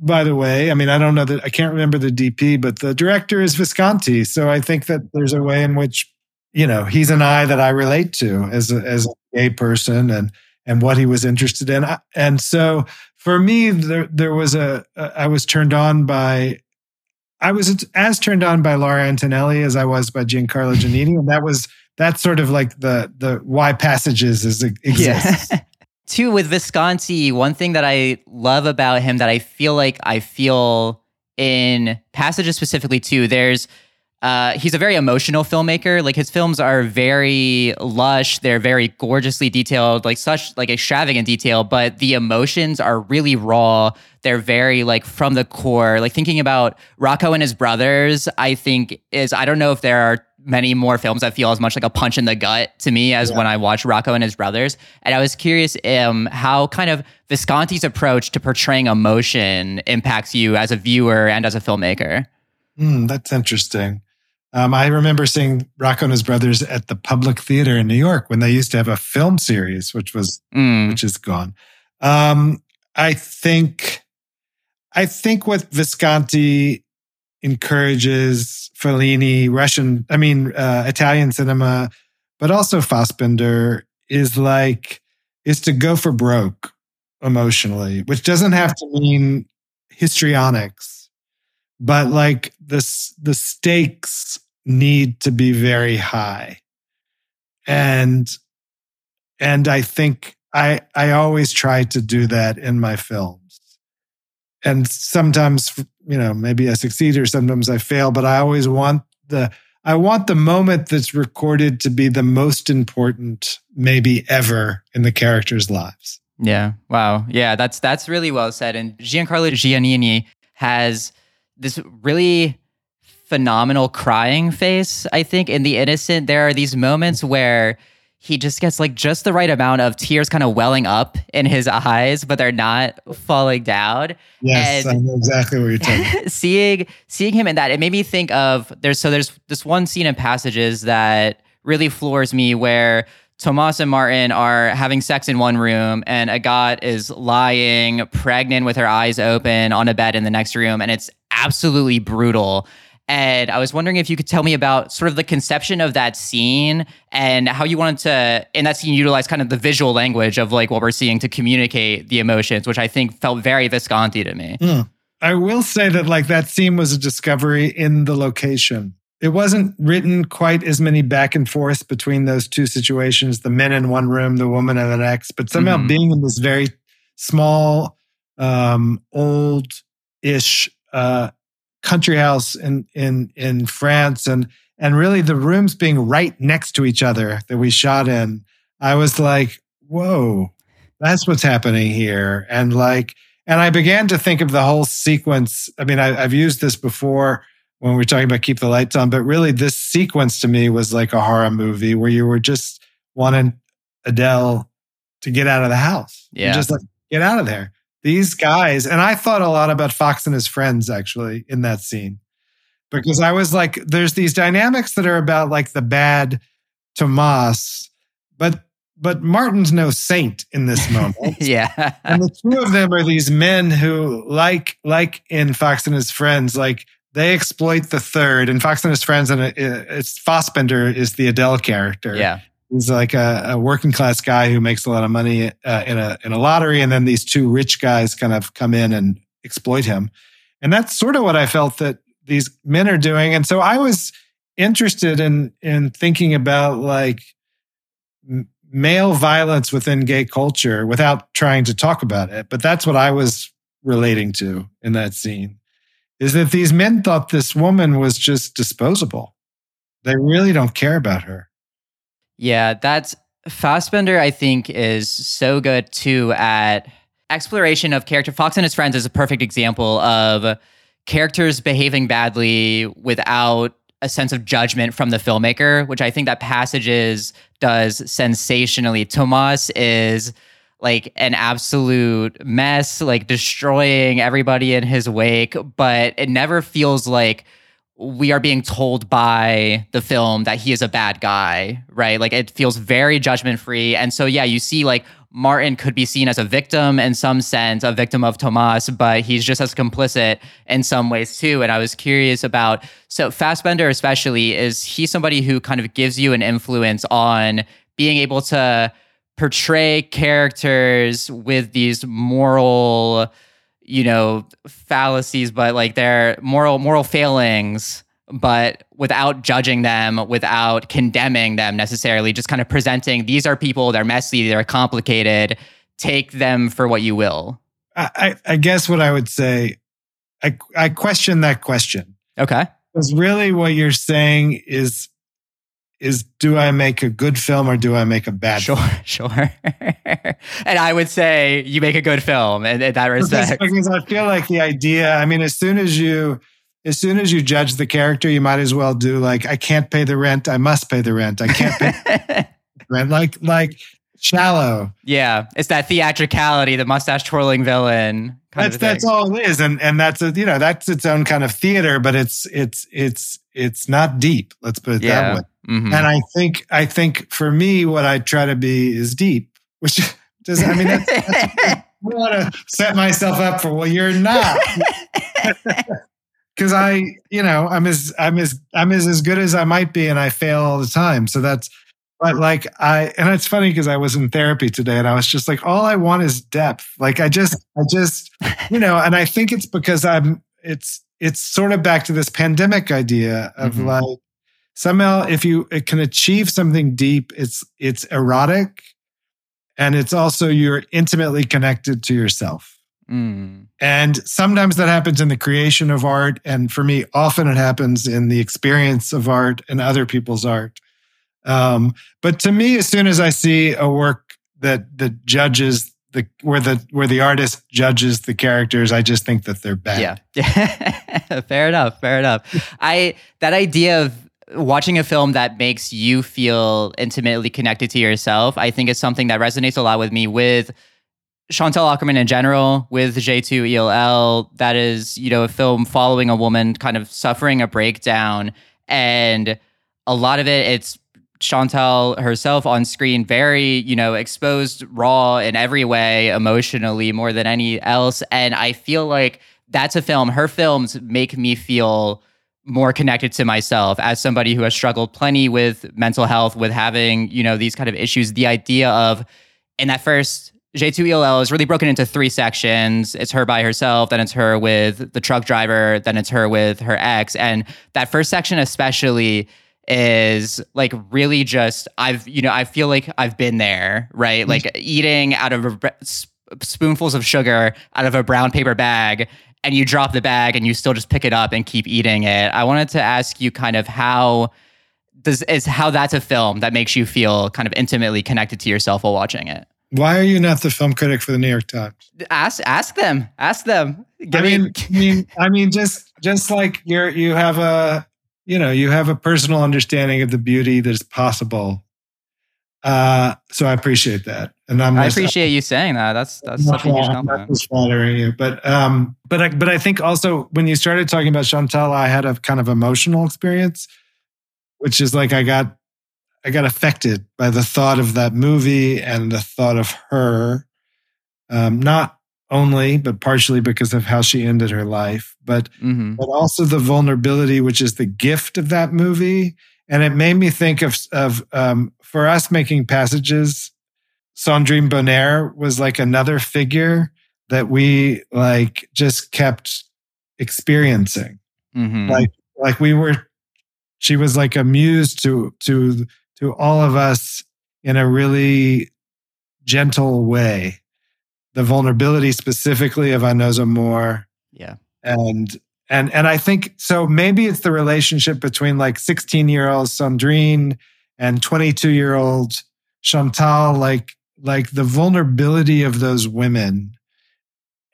C: By the way, I mean I don't know that I can't remember the DP, but the director is Visconti. So I think that there's a way in which you know, he's an eye that I relate to as a, as a gay person and and what he was interested in. And so for me, there there was a I was turned on by I was as turned on by Laura Antonelli as I was by Giancarlo Giannini, and that was that's sort of like the the why passages is exists. Yeah.
D: Too with Visconti, one thing that I love about him that I feel like I feel in passages specifically too. There's uh, he's a very emotional filmmaker. Like his films are very lush. They're very gorgeously detailed, like such like extravagant detail. But the emotions are really raw. They're very like from the core. Like thinking about Rocco and his brothers, I think is I don't know if there are many more films that feel as much like a punch in the gut to me as yeah. when I watch Rocco and his brothers. And I was curious um, how kind of Visconti's approach to portraying emotion impacts you as a viewer and as a filmmaker.
C: Mm, that's interesting. Um, I remember seeing Rocco and his brothers at the Public Theater in New York when they used to have a film series, which was mm. which is gone. Um, I think, I think what Visconti encourages Fellini, Russian, I mean uh, Italian cinema, but also Fassbinder is like is to go for broke emotionally, which doesn't have to mean histrionics but like the the stakes need to be very high. And and i think i i always try to do that in my films. And sometimes you know maybe i succeed or sometimes i fail but i always want the i want the moment that's recorded to be the most important maybe ever in the characters lives.
D: Yeah. Wow. Yeah that's that's really well said. And giancarlo giannini has this really phenomenal crying face, I think, in The Innocent. There are these moments where he just gets like just the right amount of tears kind of welling up in his eyes, but they're not falling down.
C: Yes, and I know exactly what you're talking.
D: seeing seeing him in that, it made me think of there's so there's this one scene in passages that really floors me where Tomas and Martin are having sex in one room, and Agathe is lying pregnant with her eyes open on a bed in the next room, and it's absolutely brutal. And I was wondering if you could tell me about sort of the conception of that scene and how you wanted to, in that scene, utilize kind of the visual language of like what we're seeing to communicate the emotions, which I think felt very Visconti to me. Mm.
C: I will say that like that scene was a discovery in the location. It wasn't written quite as many back and forth between those two situations, the men in one room, the woman in the next, but somehow mm-hmm. being in this very small, um, old ish uh, country house in in in France, and and really the rooms being right next to each other that we shot in. I was like, whoa, that's what's happening here, and like, and I began to think of the whole sequence. I mean, I, I've used this before when we're talking about keep the lights on, but really this sequence to me was like a horror movie where you were just wanting Adele to get out of the house. Yeah. You're just like, get out of there these guys, and I thought a lot about Fox and his friends actually in that scene because I was like, there's these dynamics that are about like the bad Tomas, but but Martin's no saint in this moment.
D: yeah,
C: and the two of them are these men who, like like in Fox and his friends, like they exploit the third. And Fox and his friends, and uh, it's Fassbinder is the Adele character.
D: Yeah,
C: He's like a, a, working class guy who makes a lot of money uh, in a in a lottery, and then these two rich guys kind of come in and exploit him. And that's sort of what I felt that these men are doing. And so I was interested in in thinking about like male violence within gay culture without trying to talk about it. But that's what I was relating to in that scene is that these men thought this woman was just disposable. They really don't care about her.
D: Yeah, that's Fassbinder, I think, is so good too at exploration of character. Fox and his friends is a perfect example of characters behaving badly without a sense of judgment from the filmmaker, which I think that passages does sensationally. Tomas is like an absolute mess, like destroying everybody in his wake, but it never feels like we are being told by the film that he is a bad guy, right? Like it feels very judgment free. And so, yeah, you see like Martin could be seen as a victim in some sense, a victim of Tomas, but he's just as complicit in some ways too. And I was curious about so Fassbinder, especially, is he somebody who kind of gives you an influence on being able to portray characters with these moral, you know, fallacies, but like their moral moral failings but without judging them, without condemning them necessarily, just kind of presenting these are people, they're messy, they're complicated. Take them for what you will.
C: I, I guess what I would say, I, I question that question.
D: Okay.
C: Because really what you're saying is, is do I make a good film or do I make a bad
D: sure,
C: film?
D: Sure, and I would say you make a good film in, in that respect.
C: Because I feel like the idea, I mean, as soon as you, as soon as you judge the character, you might as well do like, I can't pay the rent. I must pay the rent. I can't pay rent. Like, like shallow.
D: Yeah. It's that theatricality, the mustache twirling villain.
C: that's, that's all it is. And, and that's a, you know, that's its own kind of theater, but it's, it's, it's, it's not deep. Let's put it yeah. that way. Mm-hmm. And I think, I think for me, what I try to be is deep, which does, I mean, that's, that's I want to set myself up for, well, you're not. because I, you know, I'm as I'm as I'm as as good as I might be, and I fail all the time. So that's, but like I, and it's funny because I was in therapy today, and I was just like, all I want is depth. Like I just, I just, you know, and I think it's because I'm. It's it's sort of back to this pandemic idea of mm-hmm. like somehow if you it can achieve something deep, it's it's erotic, and it's also you're intimately connected to yourself. Mm. And sometimes that happens in the creation of art. And for me, often it happens in the experience of art and other people's art. Um, but to me, as soon as I see a work that that judges the where the where the artist judges the characters, I just think that they're bad.
D: Yeah. fair enough. Fair enough. I that idea of watching a film that makes you feel intimately connected to yourself, I think is something that resonates a lot with me with Chantal Akerman in general with Je, Tu, Il, Elle, that is, you know, a film following a woman kind of suffering a breakdown. And a lot of it, it's Chantal herself on screen, very, you know, exposed, raw in every way, emotionally more than any else. And I feel like that's a film, her films make me feel more connected to myself as somebody who has struggled plenty with mental health, with having, you know, these kind of issues. The idea of, in that first Je, Tu, Il, Elle is really broken into three sections. It's her by herself, then it's her with the truck driver, then it's her with her ex. And that first section, especially, is like really just, I've, you know, I feel like I've been there, right? Mm-hmm. Like eating out of a, spoonfuls of sugar out of a brown paper bag and you drop the bag and you still just pick it up and keep eating it. I wanted to ask you kind of how does is how that's a film that makes you feel kind of intimately connected to yourself while watching it.
C: Why are you not the film critic for the New York Times?
D: Ask ask them. Ask them.
C: Give I mean, I mean, I mean, just just like you're you have a you know you have a personal understanding of the beauty that is possible. Uh, so I appreciate that, and I'm.
D: I appreciate you saying that. That's that's such a huge compliment.
C: Flattering you, but um, but I, but I think also when you started talking about Chantal, I had a kind of emotional experience, which is like I got I got affected by the thought of that movie and the thought of her, um, not only but partially because of how she ended her life, but mm-hmm. but also the vulnerability, which is the gift of that movie. And it made me think of of um, for us making passages. Sandrine Bonnaire was like another figure that we like just kept experiencing. Mm-hmm. Like like we were she was like a muse to to to all of us in a really gentle way. The vulnerability specifically of À nos amours.
D: Yeah.
C: And and and I think so maybe it's the relationship between like 16 year old Sandrine and 22 year old Chantal, like like the vulnerability of those women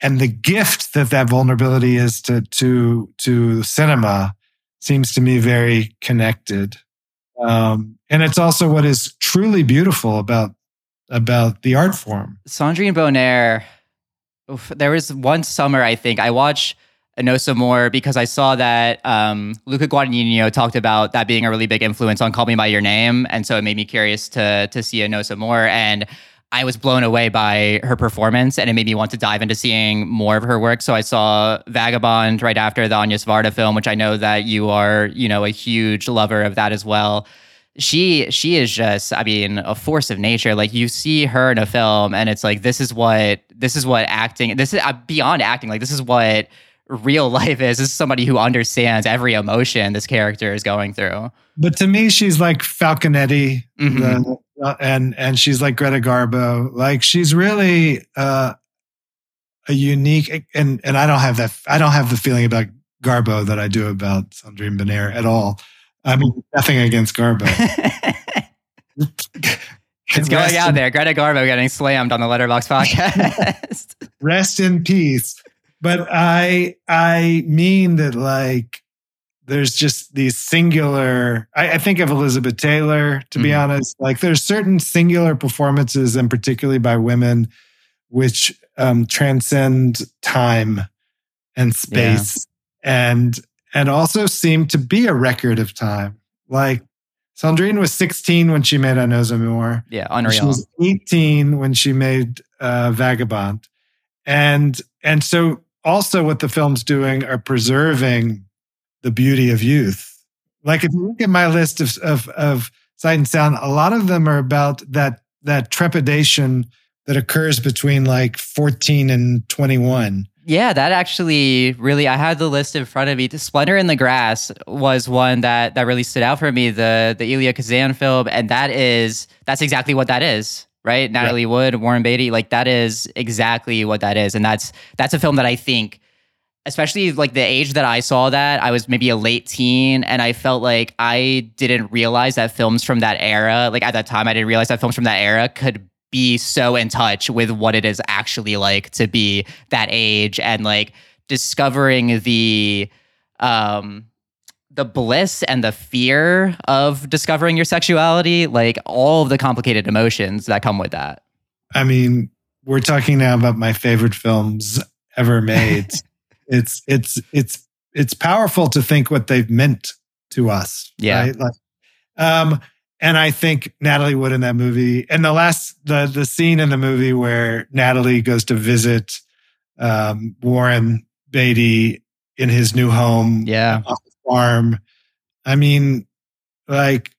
C: and the gift that that vulnerability is to to to cinema seems to me very connected. Um, and it's also what is truly beautiful about about the art form.
D: Sandrine Bonnaire. Oof, there was one summer I think I watched À nos amours because I saw that um, Luca Guadagnino talked about that being a really big influence on Call Me by Your Name, and so it made me curious to to see À nos amours. And I was blown away by her performance and it made me want to dive into seeing more of her work. So I saw Vagabond right after the Agnes Varda film, which I know that you are, you know, a huge lover of that as well. She she is just, I mean, a force of nature. Like you see her in a film and it's like this is what this is what acting this is uh, beyond acting. Like this is what real life is. This is somebody who understands every emotion this character is going through.
C: But to me, she's like Falconetti, mm-hmm. the, uh, and and she's like Greta Garbo. Like she's really uh, a unique, and and I don't have that. I don't have the feeling about Garbo that I do about Sandrine Bonnaire at all. I mean, nothing against Garbo.
D: it's going out in, there. Greta Garbo getting slammed on the Letterboxd podcast.
C: rest in peace. But I I mean that like there's just these singular I, I, think of elizabeth taylor to be mm. honest. Like there's certain singular performances and particularly by women which um, transcend time and space yeah. and and also seem to be a record of time. Like sandrine was 16 when she made Un Autre Amour
D: yeah unreal
C: she was 18 when she made uh, vagabond. And and so also what the film's doing are preserving the beauty of youth. Like if you look at my list of, of, of sight and sound, a lot of them are about that, that trepidation that occurs between like 14 and 21.
D: Yeah, that actually really I had the list in front of me. The Splendor in the Grass was one that that really stood out for me, the the Elia Kazan film, and that is that's exactly what that is. Right? Natalie. Wood, Warren Beatty, like that is exactly what that is. And that's that's a film that I think especially like the age that I saw that, I was maybe a late teen, and I felt like I didn't realize that films from that era, like at that time, I didn't realize that films from that era could be so in touch with what it is actually like to be that age and like discovering the um the bliss and the fear of discovering your sexuality like all of the complicated emotions that come with that
C: i mean we're talking now about my favorite films ever made it's it's it's it's powerful to think what they've meant to us.
D: Yeah. Right?
C: Like, um, and I think Natalie Wood in that movie, and the last the the scene in the movie where Natalie goes to visit um, Warren Beatty in his new home,
D: yeah,
C: farm. I mean, like,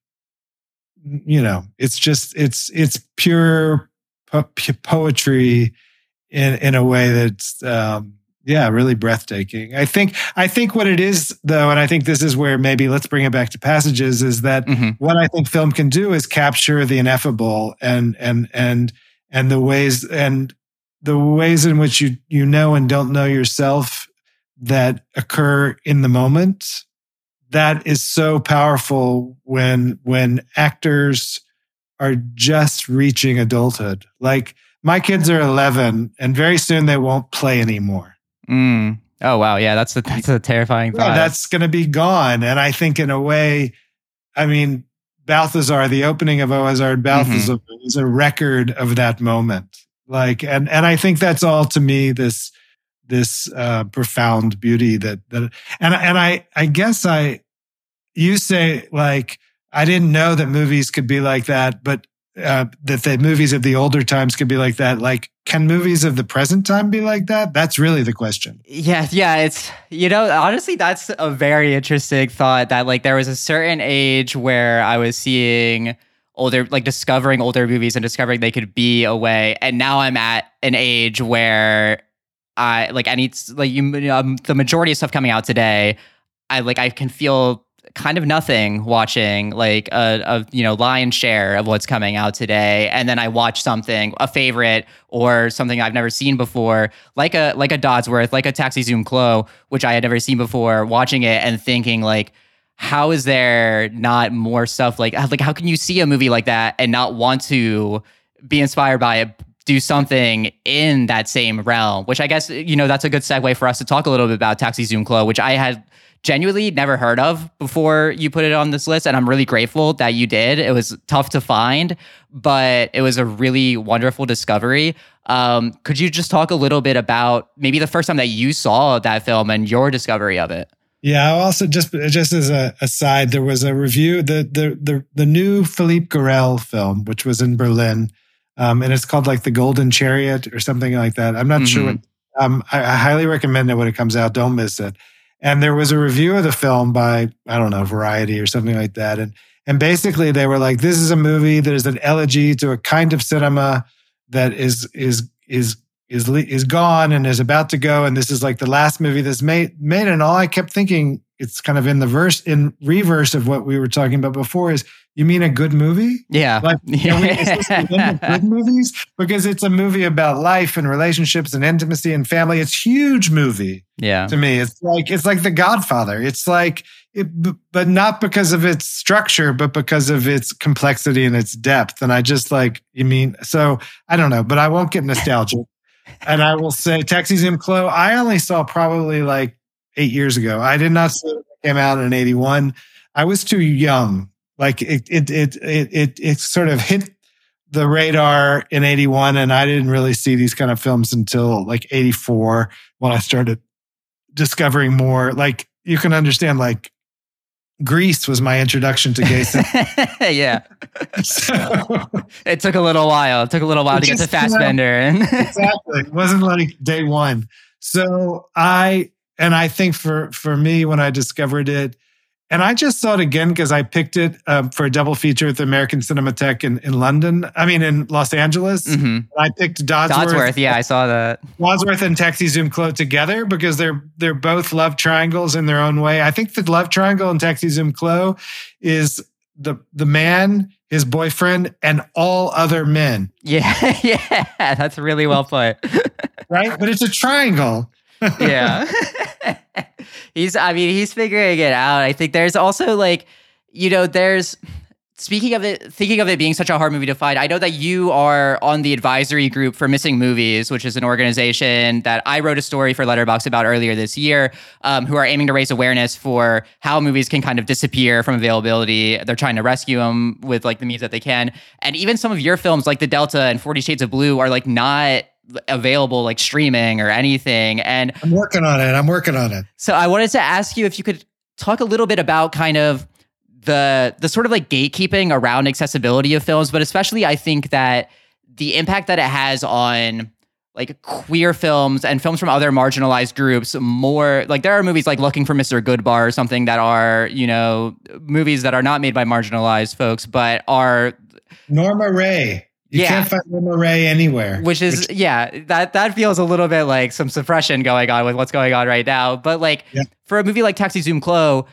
C: you know, it's just it's it's pure po- poetry in in a way that's um, yeah, really breathtaking. I think I think what it is though, and I think this is where maybe let's bring it back to passages, is that mm-hmm. what I think film can do is capture the ineffable and and and and the ways and the ways in which you you know and don't know yourself that occur in the moment. That is so powerful when when actors are just reaching adulthood. Like my kids are 11 and very soon they won't play anymore
D: Mm. Oh wow, yeah, that's a that's a terrifying thought.
C: Yeah, that's going to be gone, and I think in a way, I mean, Balthazar, the opening of Au hasard mm-hmm. Balthazar mm-hmm. is a record of that moment. Like, and and I think that's all to me this this uh, profound beauty that that and and I I guess I you say like I didn't know that movies could be like that, but uh, that the movies of the older times could be like that. Like, can movies of the present time be like that? That's really the question.
D: Yeah, yeah. It's you know, honestly, that's a very interesting thought. That like there was a certain age where I was seeing older, like discovering older movies and discovering they could be a way, and now I'm at an age where I like any like you um, the majority of stuff coming out today. I like I can feel kind of nothing watching like a, a, you know lion's share of what's coming out today and then i watch something a favorite or something i've never seen before like a like a dodsworth like a Taxi Zum Klo which i had never seen before watching it and thinking like how is there not more stuff like like how can you see a movie like that and not want to be inspired by it do something in that same realm which i guess you know that's a good segue for us to talk a little bit about Taxi Zum Klo which i had genuinely never heard of before you put it on this list. And I'm really grateful that you did. It was tough to find, but it was a really wonderful discovery. Um, could you just talk a little bit about maybe the first time that you saw that film and your discovery of it?
C: Yeah, also just just as a aside, there was a review the the the the new Philippe Garrel film, which was in Berlin, um, and it's called like the Golden Chariot or something like that. I'm not sure. What, um, I, I highly recommend it when it comes out. Don't miss it. And there was a review of the film by I don't know Variety or something like that, and and basically they were like, this is a movie that is an elegy to a kind of cinema that is is is is is gone and is about to go, and this is like the last movie that's made made. And all I kept thinking, it's kind of in the verse in reverse of what we were talking about before is you mean a good movie?
D: Yeah.
C: Like, you know, good movies? Because it's a movie about life and relationships and intimacy and family. It's huge movie.
D: Yeah.
C: To me, it's like it's like The Godfather. It's like, it, but not because of its structure, but because of its complexity and its depth. And I just like, you mean, so I don't know, but I won't get nostalgic. and I will say, Taxi Zum Klo, I only saw probably like eight years ago. I did not see it came out in 81. I was too young like it, it, it, it, it, it sort of hit the radar in 81 and I didn't really see these kind of films until like 84 when I started discovering more. Like you can understand like Grease was my introduction to gay cinema.
D: yeah. So, it took a little while. It took a little while to get to Fassbinder.
C: You know, exactly. It wasn't like day one. So I and I think for for me when I discovered it, and I just saw it again because I picked it um, for a double feature at the American Cinematheque in, in London. I mean, in Los Angeles. Mm-hmm. I picked Dodsworth.
D: Dodsworth, yeah, I saw that.
C: Dodsworth and Taxi Zum Klo together because they're they're both love triangles in their own way. I think the love triangle in Taxi Zum Klo is the the man, his boyfriend, and all other men.
D: Yeah, yeah, that's really well put.
C: right, but it's a triangle.
D: yeah he's I mean, he's figuring it out. I think there's also like, you know, there's speaking of it, thinking of it being such a hard movie to find, I know that you are on the advisory group for Missing Movies, which is an organization that I wrote a story for Letterboxd about earlier this year, um, who are aiming to raise awareness for how movies can kind of disappear from availability. They're trying to rescue them with like the means that they can. And even some of your films, like The Delta and Forty Shades of Blue, are like not available like streaming or anything. And
C: I'm working on it. I'm working on it.
D: So I wanted to ask you if you could talk a little bit about kind of the the sort of like gatekeeping around accessibility of films, but especially I think that the impact that it has on like queer films and films from other marginalized groups more like there are movies like looking for mr goodbar or something that are you know movies that are not made by marginalized folks but are
C: norma rae you yeah. can't find Norma Rae anywhere.
D: Which is which, yeah, that that feels a little bit like some suppression going on with what's going on right now. But like yeah. for a movie like Taxi Zum Klo,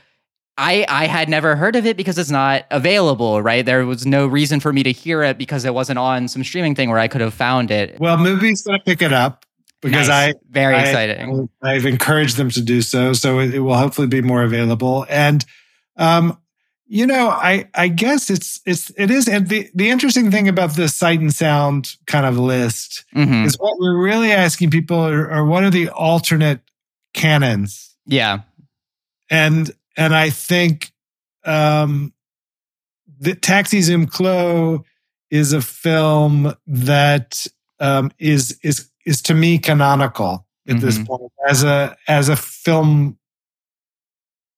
D: I I had never heard of it because it's not available, right? There was no reason for me to hear it because it wasn't on some streaming thing where I could have found it.
C: Well, Mubi's gonna pick it up because nice. I
D: very
C: I,
D: exciting.
C: I've encouraged them to do so, so it, it will hopefully be more available. And um, you know, I I guess it's it's it is and the the interesting thing about this sight and sound kind of list mm-hmm. is what we're really asking people are, are what are the alternate canons?
D: Yeah.
C: And and I think um the Taxi Zum Klo is a film that um is is is to me canonical at mm-hmm. this point as a as a film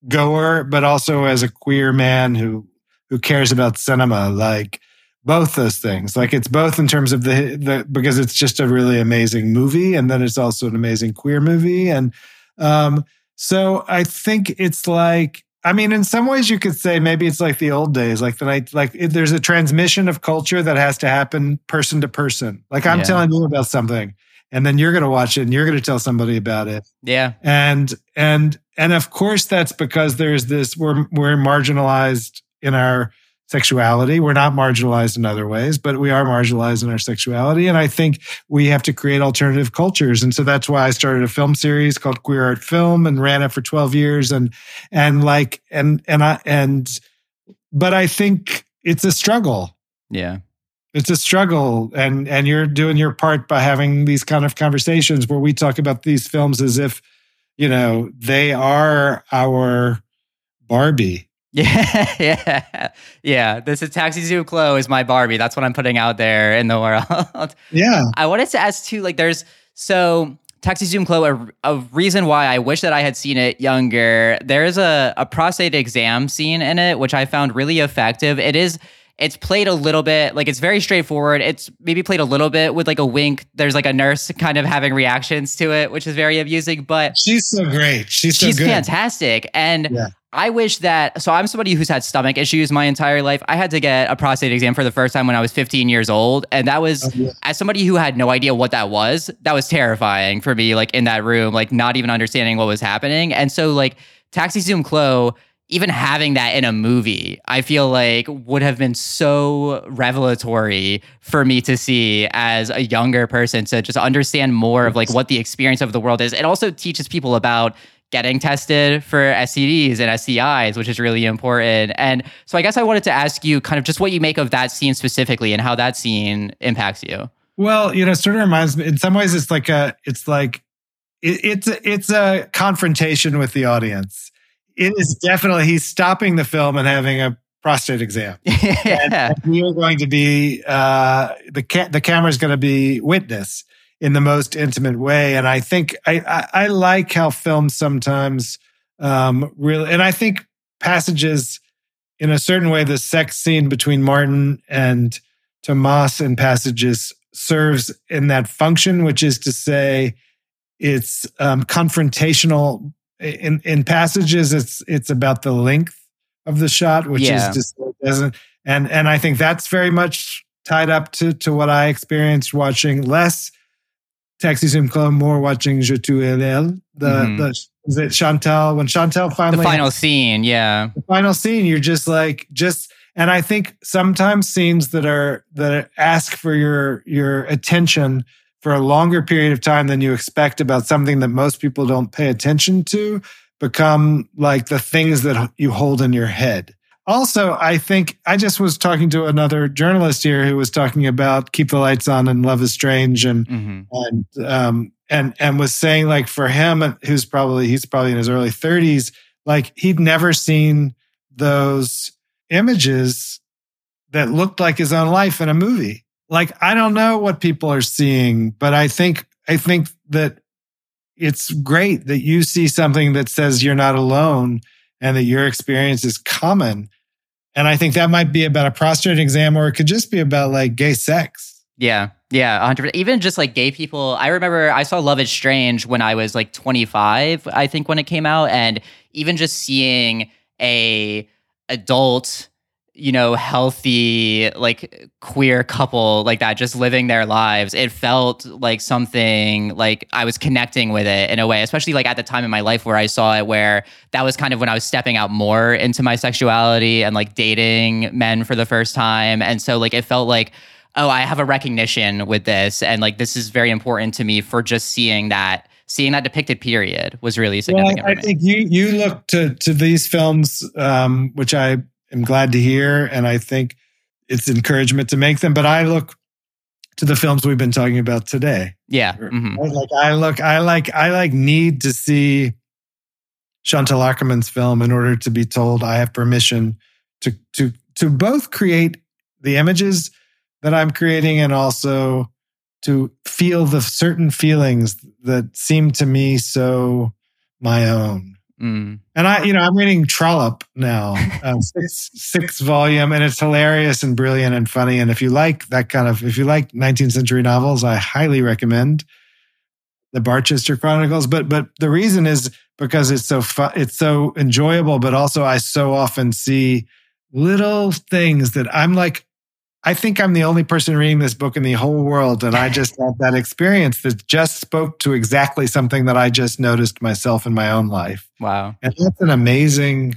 C: goer, but also as a queer man who who cares about cinema. Like both those things. Like it's both in terms of the the because it's just a really amazing movie, and then it's also an amazing queer movie. And um, so I think it's like. I mean, in some ways, you could say maybe it's like the old days, like the night, like there's a transmission of culture that has to happen person to person. Like I'm yeah. telling you about something, and then you're going to watch it and you're going to tell somebody about it.
D: Yeah.
C: And and and of course, that's because there's this, we're, we're marginalized in our sexuality. We're not marginalized in other ways, but we are marginalized in our sexuality. And I think we have to create alternative cultures. And so that's why I started a film series called Queer Art Film and ran it for 12 years. And, and like, and, and I, and, but I think it's a struggle.
D: Yeah.
C: It's a struggle. And, and you're doing your part by having these kind of conversations where we talk about these films as if, you know, they are our Barbie.
D: Yeah, yeah, yeah. This is Taxi Zum Klo is my Barbie. That's what I'm putting out there in the world.
C: Yeah.
D: I wanted to ask too, like, there's so Taxi Zum Klo, a, a, reason why I wish that I had seen it younger. There's a, a prostate exam scene in it, which I found really effective. It is it's played a little bit like it's very straightforward. It's maybe played a little bit with like a wink. There's like a nurse kind of having reactions to it, which is very amusing. But
C: she's so great. She's so
D: she's
C: good.
D: fantastic. And
C: Yeah.
D: I wish that so I'm somebody who's had stomach issues my entire life. I had to get a prostate exam for the first time when I was 15 years old. And that was
C: Oh, yeah.
D: as somebody who had no idea what that was, that was terrifying for me, like in that room, like not even understanding what was happening. And so like Taxi Zum Klo, even having that in a movie, I feel like would have been so revelatory for me to see as a younger person to just understand more of like what the experience of the world is. It also teaches people about getting tested for STDs and STIs, which is really important. And so I guess I wanted to ask you kind of just what you make of that scene specifically and how that scene impacts you.
C: Well, you know, sort of reminds me. In some ways, it's like a, it's like, it, it's a, it's a confrontation with the audience. It is definitely he's stopping the film and having a prostate exam.
D: yeah.
C: And you're going to be uh, the ca- the camera's going to be witness in the most intimate way. And I think I I, I like how films sometimes um, really, and I think passages in a certain way, the sex scene between Martin and Tomas in passages serves in that function, which is to say, it's um, confrontational. In in passages, it's it's about the length of the shot, which
D: Yeah.
C: is just doesn't and and I think that's very much tied up to to what I experienced watching less Taxi Zum Klo, more watching Je tu elle. The
D: Mhm.
C: the is it Chantal when Chantal
D: The final scene, yeah.
C: the final scene you're just like just and i think sometimes scenes that are that ask for your your attention for a longer period of time than you expect about something that most people don't pay attention to become like the things that you hold in your head. Also i think i just was talking to another journalist here who was talking about keep the lights on and love is strange and
D: hmm
C: and um and and was saying like for him who's probably he's probably in his early 30s like he'd never seen those images that looked like his own life in a movie like i don't know what people are seeing but i think i think that it's great that you see something that says you're not alone and that your experience is common. And i think that might be about a prostate exam or it could just be about like gay sex.
D: Yeah, yeah, 100. Even just like gay people, I remember I saw Love is Strange when I was like 25, I think when it came out. And even just seeing a adult, you know, healthy like queer couple like that just living their lives, it felt like something like I was connecting with it in a way, especially like at the time in my life where I saw it where that was kind of when I was stepping out more into my sexuality and like dating men for the first time. And so like it felt like oh, I have a recognition with this, and like this is very important to me for just seeing that, seeing that depicted period was really significant.
C: Well, I think you you look to to these films, um, which I am glad to hear, and I think it's encouragement to make them. But I look to the films we've been talking about today.
D: yeah, mhm.
C: Like I look, I like, I like need to see Chantal Akerman's film in order to be told I have permission to to to both create the images that I'm creating and also to feel the certain feelings that seem to me so my own.
D: Mm.
C: And I, you know, I'm reading Trollope now, uh, six six volume, and it's hilarious and brilliant and funny. And if you like that kind of, if you like 19th century novels, I highly recommend the Barchester Chronicles. But but the reason is because it's so fun, it's so enjoyable. But also, I so often see little things that I'm like, I think I'm the only person reading this book in the whole world, and I just had that experience that just spoke to exactly something that I just noticed myself in my own life.
D: Wow.
C: And that's an amazing,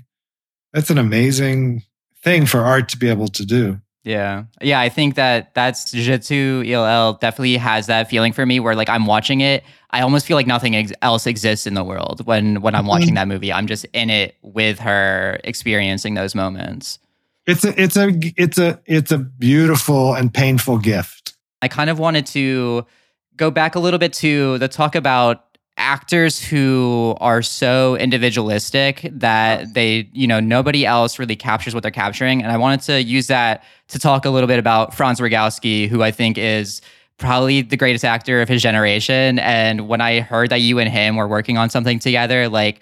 C: that's an amazing thing for art to be able to do.
D: Yeah. Yeah. I think that that's Je tu il definitely has that feeling for me where like I'm watching it. I almost feel like nothing ex- else exists in the world when when I'm mm-hmm. watching that movie. I'm just in it with her experiencing those moments.
C: It's a, it's a, it's a, it's a beautiful and painful gift.
D: I kind of wanted to go back a little bit to the talk about actors who are so individualistic that they, you know, nobody else really captures what they're capturing. And I wanted to use that to talk a little bit about Franz Rogowski, who I think is probably the greatest actor of his generation. And when I heard that you and him were working on something together, like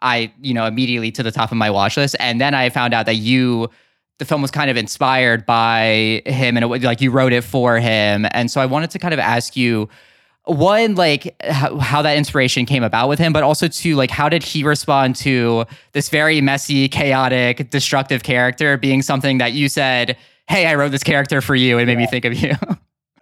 D: I, you know, immediately to the top of my watch list. And then I found out that you the film was kind of inspired by him and it, like you wrote it for him. And so I wanted to kind of ask you one like how, how, that inspiration came about with him but also two like how did he respond to this very messy chaotic destructive character being something that you said hey i wrote this character for you and made me think of you?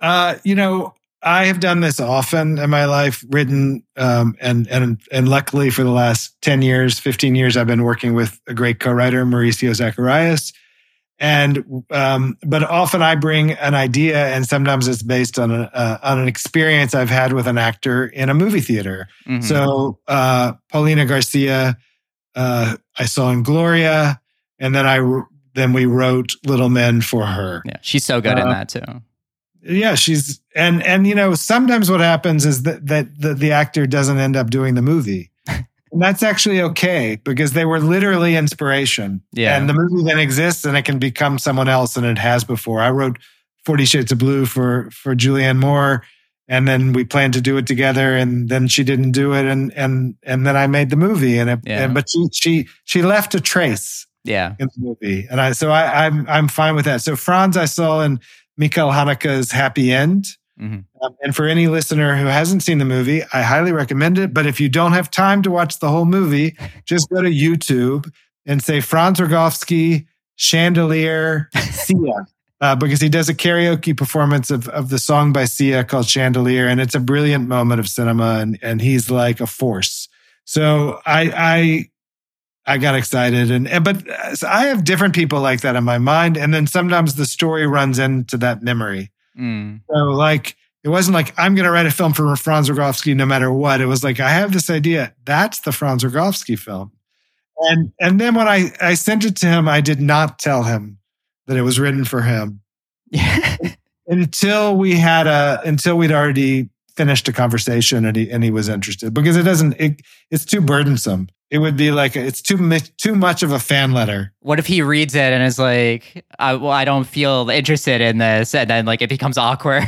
C: Uh you know i have done this often in my life written um, and and and luckily for the last 10 years 15 years i've been working with a great co-writer mauricio zacharias and um, but often I bring an idea, and sometimes it's based on a, uh, on an experience I've had with an actor in a movie theater. Mm-hmm. So uh, Paulina Garcia, uh, I saw in Gloria, and then I then we wrote Little Men for her.
D: Yeah, she's so good in uh, that too.
C: Yeah, she's and and you know sometimes what happens is that that the, the actor doesn't end up doing the movie. And that's actually okay because they were literally inspiration. Yeah. And the movie then exists and it can become someone else than it has before. I wrote 40 Shades of Blue for for Julianne Moore and then we planned to do it together and then she didn't do it and and and then I made the movie and, it, yeah. and but she she she left a trace
D: yeah
C: in the movie and I so I I'm I'm fine with that. So Franz I saw in Michael Haneke's Happy End Mm-hmm. Um, and for any listener who hasn't seen the movie, I highly recommend it. But if you don't have time to watch the whole movie, just go to YouTube and say Franz Rogowski Chandelier Sia. Uh, because he does a karaoke performance of, of the song by Sia called Chandelier, and it's a brilliant moment of cinema, and, and he's like a force. So I I I got excited, and, and but uh, I have different people like that in my mind, and then sometimes the story runs into that memory. Mm. So like it wasn't like I'm going to write a film for Franz Rogowski no matter what. It was like I have this idea. That's the Franz Rogowski film. And and then when I I sent it to him, I did not tell him that it was written for him. until we had a until we'd already finished a conversation and he and he was interested because it doesn't it, it's too burdensome it would be like it's too too much of a fan letter.
D: What if he reads it and is like, I, "Well, I don't feel interested in this," and then like it becomes awkward.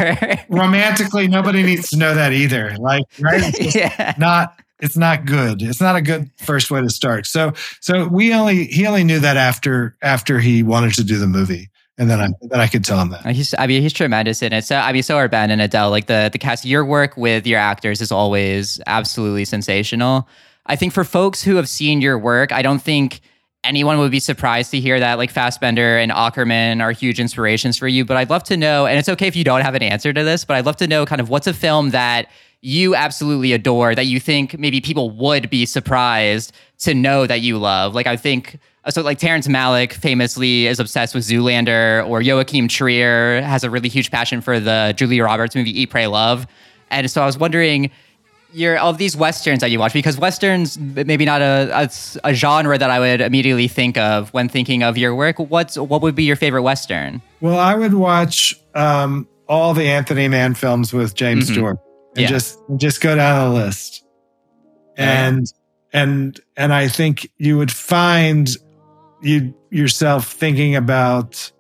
C: Romantically, nobody needs to know that either. Like, right? It's yeah. Not. It's not good. It's not a good first way to start. So, so we only he only knew that after after he wanted to do the movie and then I then I could tell him that.
D: Uh, he's I mean he's tremendous in it. So I mean so are Ben and Adele. Like the the cast, your work with your actors is always absolutely sensational. I think for folks who have seen your work, I don't think anyone would be surprised to hear that like Fassbinder and Akerman are huge inspirations for you. But I'd love to know, and it's okay if you don't have an answer to this, but I'd love to know kind of what's a film that you absolutely adore that you think maybe people would be surprised to know that you love. Like I think so like Terrence Malick famously is obsessed with Zoolander or Joachim Trier has a really huge passion for the Julia Roberts movie Eat Pray Love. And so I was wondering your of these westerns that you watch because westerns maybe not a, a, a genre that I would immediately think of when thinking of your work. What's what would be your favorite western?
C: Well, I would watch um, all the Anthony Mann films with James mm-hmm. Stewart and yeah. just just go down the list. And yeah. and and I think you would find you yourself thinking about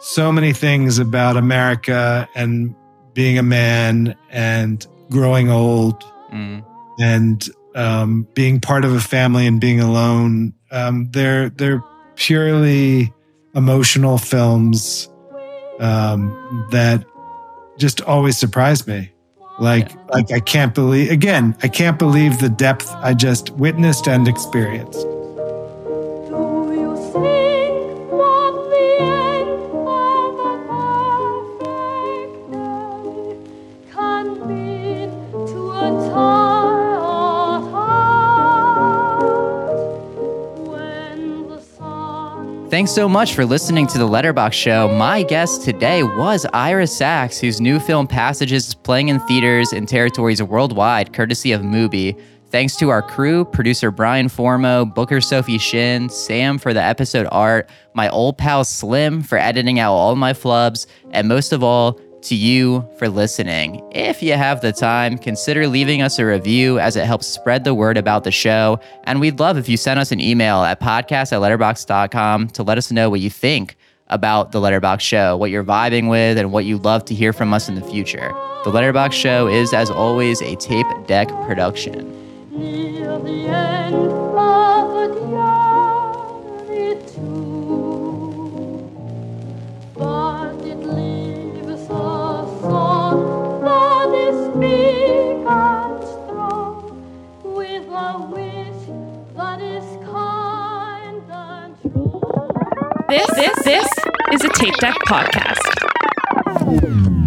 C: so many things about America and being a man and growing old mm. and um, being part of a family and being alone. Um, they're they're purely emotional films um, that just always surprise me. Like like I can't believe again I can't believe the depth I just witnessed and experienced.
D: Thanks so much for listening to the Letterboxd Show. My guest today was Ira Sachs, whose new film Passages is playing in theaters in territories worldwide, courtesy of Mubi. Thanks to our crew, producer Brian Formo, Booker Sophie Shin, Samm for the episode art, my old pal Slim for editing out all my flubs, and most of all, to you for listening. If you have the time, consider leaving us a review as it helps spread the word about the show. And we'd love if you sent us an email at podcast at letterboxd.com to let us know what you think about the Letterboxd Show, what you're vibing with, and what you'd love to hear from us in the future. The Letterboxd Show is, as always, a tape deck production.
E: This, this, this is a Tape Deck podcast.